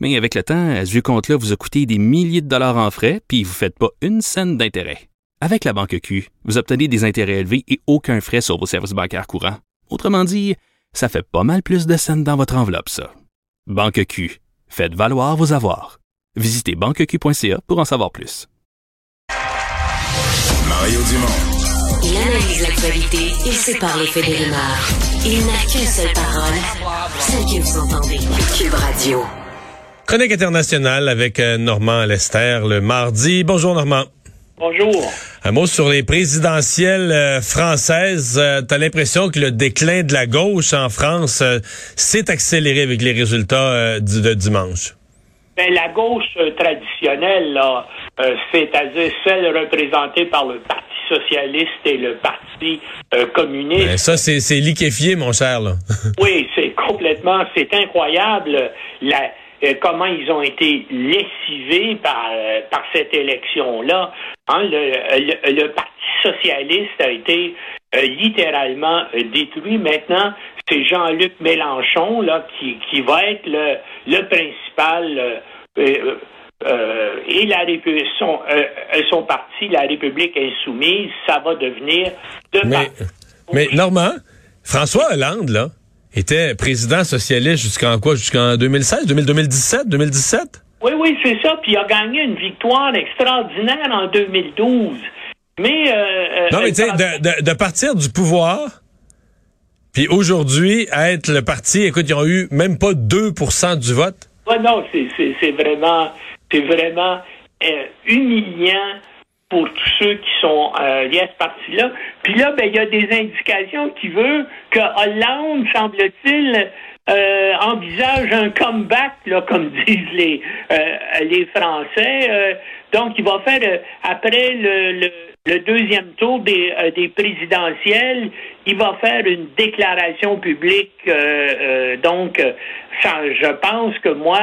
Mais avec le temps, ce vieux compte-là vous a coûté des milliers de dollars en frais, puis vous ne faites pas une scène d'intérêt. Avec la Banque Q, vous obtenez des intérêts élevés et aucun frais sur vos services bancaires courants. Autrement dit, ça fait pas mal plus de scènes dans votre enveloppe, ça. Banque Q. Faites valoir vos avoirs. Visitez banqueq.ca pour en savoir plus. Mario Dumont. Il analyse l'actualité et sépare les faits des rumeurs. Il n'a qu'une seule parole, celle que vous entendez. Cube Radio. Chronique internationale avec euh, Normand Lester le mardi. Bonjour Normand. Bonjour. Un mot sur les présidentielles euh, françaises. Euh, T'as l'impression que le déclin de la gauche en France euh, s'est accéléré avec les résultats du- de dimanche? Ben, la gauche traditionnelle, là, c'est-à-dire celle représentée par le Parti socialiste et le Parti euh, communiste, Ben, ça, c'est c'est liquéfié, mon cher. Là. oui, c'est complètement, c'est incroyable la, euh, comment ils ont été lessivés par, euh, par cette élection-là. Hein, le, le- le Parti socialiste a été euh, littéralement détruit. Maintenant, c'est Jean-Luc Mélenchon là qui, qui va être le, le principal euh, euh, euh, et la République, son, euh, son parti, la République insoumise, ça va devenir de Mais, mais Normand, François Hollande, là, était président socialiste jusqu'en quoi? Jusqu'en 2016, 2017, 2017? Oui, oui, c'est ça. Puis il a gagné une victoire extraordinaire en 2012. Mais. euh, Non, euh, mais tu sais, de, de- de partir du pouvoir, puis aujourd'hui, être le parti, écoute, ils ont eu même pas 2% du vote. Ouais, non, c'est- c'est c'est vraiment, c'est vraiment euh, humiliant pour tous ceux qui sont euh, liés à ce parti-là. Puis là, ben, il y a des indications qui veulent que Hollande, semble-t-il, euh, envisage un comeback, là, comme disent les, euh, les Français. Euh, donc, il va faire, euh, après le, le, le deuxième tour des, euh, des présidentielles, il va faire une déclaration publique. donc, ça, je pense que moi,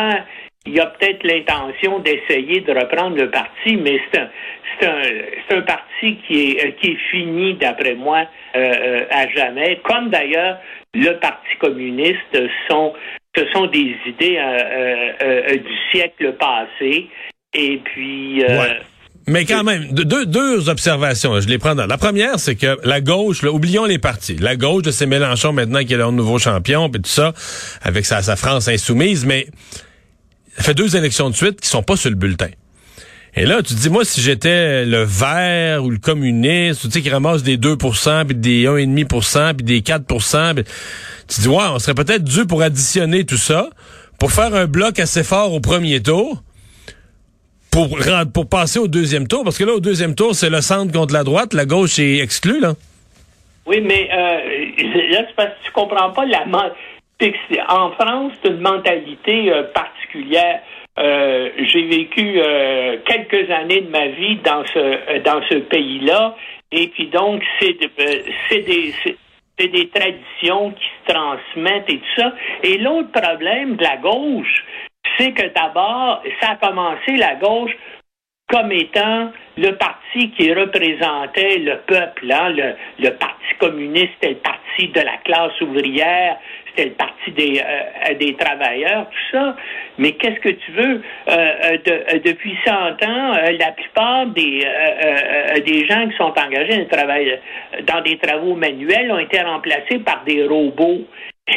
il y a peut-être l'intention d'essayer de reprendre le parti, mais c'est un, un, un parti qui est, euh, qui est fini, d'après moi, euh, euh, à jamais. Comme d'ailleurs le Parti communiste sont, ce sont des idées du siècle passé. Et puis, Ouais. Mais quand même, de- deux, deux observations, je les prends. La première, c'est que la gauche, oublions les partis. La gauche, c'est Mélenchon maintenant qui est le nouveau champion, puis tout ça, avec sa France insoumise, mais fait deux élections de suite qui sont pas sur le bulletin. Et là, tu dis, moi, si j'étais le vert ou le communiste, tu sais, qui ramasse des 2% puis des 1,5% puis des 4 puis tu dis, ouais, on serait peut-être dû pour additionner tout ça, pour faire un bloc assez fort au premier tour, pour, pour passer au deuxième tour, parce que là, au deuxième tour, c'est le centre contre la droite, la gauche est exclue, là. Oui, mais euh, là, c'est parce que tu comprends pas la En France, c'est une mentalité euh, Euh, J'ai vécu euh, quelques années de ma vie dans ce euh, dans ce pays-là, et puis donc c'est c'est des c'est- des traditions qui se transmettent et tout ça. Et l'autre problème de la gauche, c'est que d'abord, ça a commencé la gauche comme étant le parti qui représentait le peuple. Hein? Le, Parti communiste, c'était le parti de la classe ouvrière, le parti des, euh, des travailleurs, tout ça. Mais qu'est-ce que tu veux? Euh, euh, de- depuis 100 ans, la plupart des, des gens qui sont engagés dans, des travaux manuels ont été remplacés par des robots.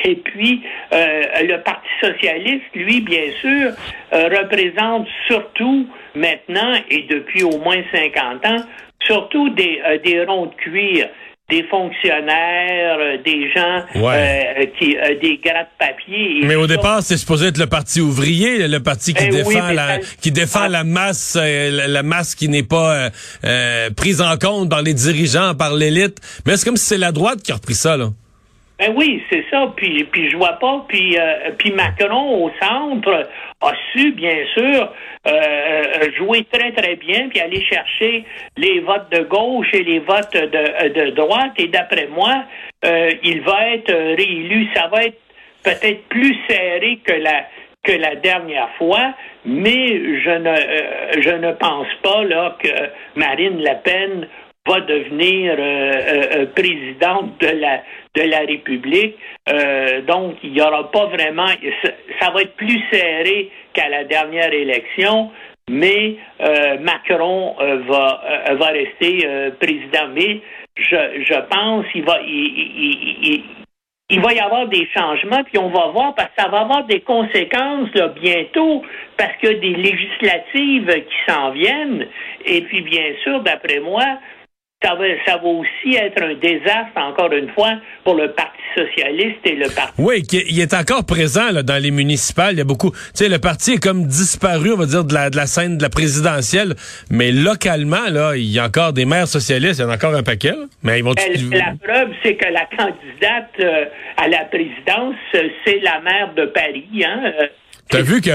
Et puis, le Parti socialiste, lui, bien sûr, représente surtout maintenant, et depuis au moins 50 ans, surtout des, des ronds de cuir, des fonctionnaires, euh, des gens Ouais. euh, qui euh, des gratte-papier. et Mais au départ, c'est supposé être le parti ouvrier, le parti qui Ben défend la qui défend Ah. la masse, euh, la, masse qui n'est pas euh, euh, prise en compte par les dirigeants, par l'élite. Mais c'est comme si c'est la droite qui a repris ça, là. Ben oui, c'est ça. Puis, puis je vois pas. Puis, euh, puis Macron au centre a su, bien sûr, euh, euh, jouer très très bien, puis aller chercher les votes de gauche et les votes de, de droite. Et d'après moi, il va être réélu. Ça va être peut-être plus serré que la que la dernière fois, mais je ne je ne pense pas là que Marine Le Pen va devenir présidente de la de la République. Euh, donc, il n'y aura pas vraiment, ça, va être plus serré qu'à la dernière élection, mais euh, Macron euh, va, va rester président. Mais je, je pense qu'il va, il, il, va y avoir des changements, puis on va voir, parce que ça va avoir des conséquences bientôt, parce qu'il y a des législatives qui s'en viennent. Et puis, bien sûr, d'après moi, ça va, ça va aussi être un désastre, encore une fois, pour le Parti socialiste et le Parti... Oui, il est encore présent là, dans les municipales. Il y a beaucoup... Tu sais, le parti est comme disparu, on va dire, de la, de la scène de la présidentielle. Mais localement, là, il y a encore des maires socialistes, il y en a encore un paquet. Mais ils vont... La preuve, c'est que la candidate euh, à la présidence, c'est la maire de Paris. Hein? Euh, T'as vu que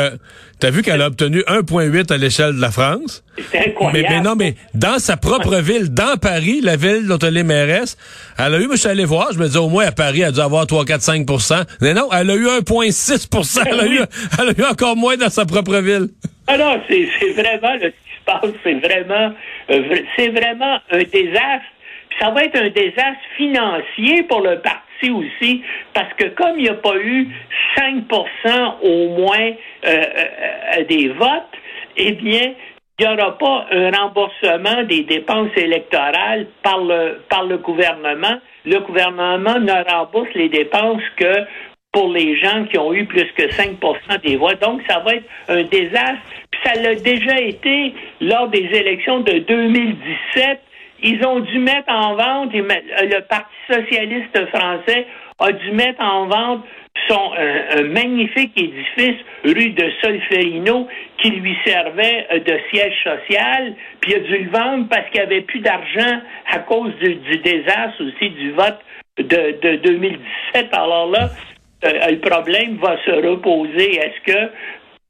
T'as vu qu'elle a obtenu 1,8 à l'échelle de la France? C'est incroyable. Mais, non, mais dans sa propre ville, dans Paris, la ville dont elle est mairesse, elle a eu, je suis allé voir, je me disais au moins à Paris, elle a dû avoir 3, 4, 5% Mais non, elle a eu 1,6 elle, a eu, elle a eu encore moins dans sa propre ville. Ah non, c'est vraiment ce qui se passe, c'est vraiment, euh, c'est vraiment un désastre. ça va être un désastre financier pour le parti aussi, parce que comme il n'y a pas eu 5% au moins euh, euh, des votes, eh bien, il n'y aura pas un remboursement des dépenses électorales par le, par le gouvernement. Le gouvernement ne rembourse les dépenses que pour les gens qui ont eu plus que 5% des voix. Donc, ça va être un désastre. Puis ça l'a déjà été lors des élections de 2017 ils ont dû mettre en vente, le Parti socialiste français a dû mettre en vente son un, magnifique édifice rue de Solferino qui lui servait euh, de siège social, puis il a dû le vendre parce qu'il n'y avait plus d'argent à cause du, désastre aussi du vote de, de 2017. Alors là, euh, le problème va se reposer. Est-ce que euh,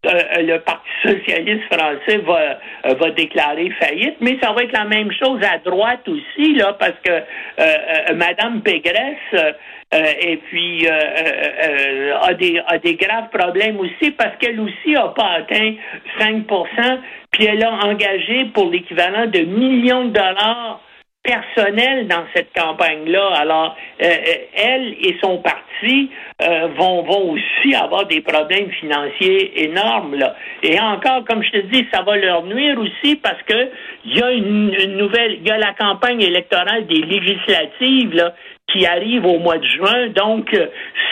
le Parti socialiste français va, euh, va déclarer faillite, mais ça va être la même chose à droite aussi, là, parce que euh, Madame Pégresse et puis a des a des graves problèmes aussi parce qu'elle aussi n'a pas atteint 5% puis elle a engagé pour l'équivalent de millions de dollars personnels dans cette campagne-là. Alors, elle et son parti euh, vont, vont aussi avoir des problèmes financiers énormes. Là. Et encore, comme je te dis, ça va leur nuire aussi parce que il y a une, nouvelle, il y a la campagne électorale des législatives là, qui arrive au mois de juin. Donc, euh,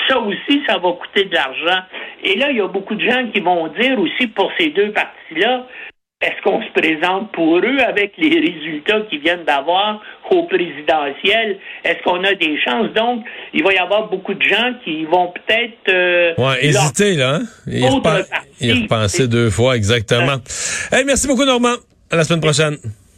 ça aussi, ça va coûter de l'argent. Et là, il y a beaucoup de gens qui vont dire aussi pour ces deux partis-là, est-ce qu'on se présente pour eux avec les résultats qu'ils viennent d'avoir au présidentiel? Est-ce qu'on a des chances? Donc, il va y avoir beaucoup de gens qui vont peut-être... Euh, ouais, hésiter, là. Hein? Y, repenser deux fois, exactement. Hey, merci beaucoup, Normand. À la semaine prochaine.